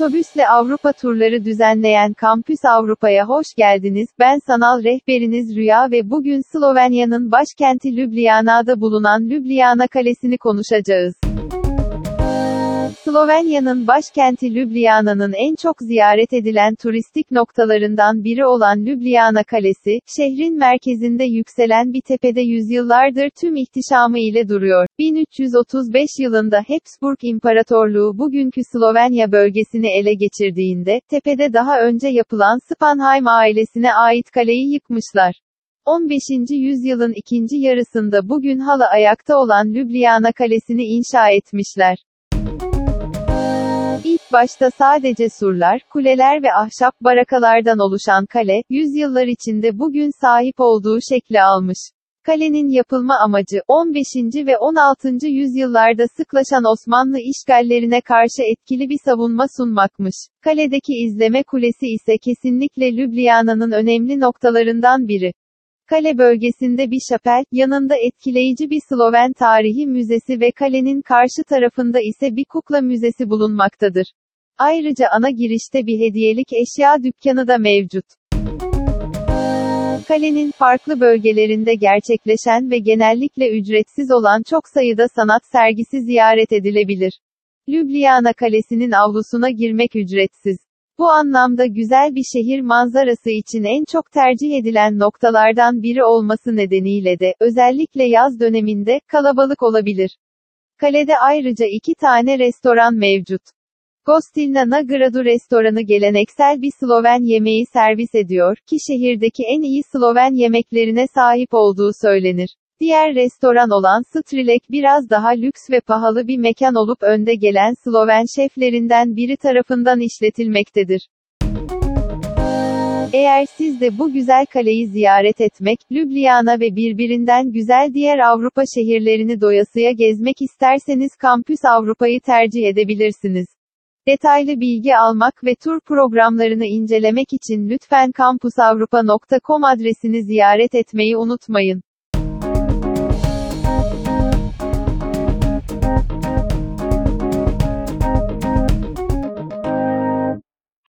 Otobüsle Avrupa turları düzenleyen Kampüs Avrupa'ya hoş geldiniz. Ben sanal rehberiniz Rüya ve bugün Slovenya'nın başkenti Ljubljana'da bulunan Ljubljana Kalesi'ni konuşacağız. Slovenya'nın başkenti Ljubljana'nın en çok ziyaret edilen turistik noktalarından biri olan Ljubljana Kalesi, şehrin merkezinde yükselen bir tepede yüzyıllardır tüm ihtişamı ile duruyor. 1335 yılında Habsburg İmparatorluğu bugünkü Slovenya bölgesini ele geçirdiğinde, tepede daha önce yapılan Spanheim ailesine ait kaleyi yıkmışlar. 15. yüzyılın ikinci yarısında bugün hala ayakta olan Ljubljana Kalesi'ni inşa etmişler. İlk başta sadece surlar, kuleler ve ahşap barakalardan oluşan kale, yüzyıllar içinde bugün sahip olduğu şekli almış. Kalenin yapılma amacı, 15. ve 16. yüzyıllarda sıklaşan Osmanlı işgallerine karşı etkili bir savunma sunmakmış. Kaledeki izleme kulesi ise kesinlikle Ljubljana'nın önemli noktalarından biri. Kale bölgesinde bir şapel, yanında etkileyici bir Sloven tarihi müzesi ve kalenin karşı tarafında ise bir kukla müzesi bulunmaktadır. Ayrıca ana girişte bir hediyelik eşya dükkanı da mevcut. Kalenin farklı bölgelerinde gerçekleşen ve genellikle ücretsiz olan çok sayıda sanat sergisi ziyaret edilebilir. Ljubljana Kalesi'nin avlusuna girmek ücretsiz. Bu anlamda güzel bir şehir manzarası için en çok tercih edilen noktalardan biri olması nedeniyle de, özellikle yaz döneminde, kalabalık olabilir. Kalede ayrıca iki tane restoran mevcut. Gostilna na Gradu restoranı geleneksel bir Sloven yemeği servis ediyor, ki şehirdeki en iyi Sloven yemeklerine sahip olduğu söylenir. Diğer restoran olan Strilek biraz daha lüks ve pahalı bir mekan olup önde gelen Sloven şeflerinden biri tarafından işletilmektedir. Eğer siz de bu güzel kaleyi ziyaret etmek, Ljubljana ve birbirinden güzel diğer Avrupa şehirlerini doyasıya gezmek isterseniz Kampüs Avrupa'yı tercih edebilirsiniz. Detaylı bilgi almak ve tur programlarını incelemek için lütfen kampusavrupa.com adresini ziyaret etmeyi unutmayın.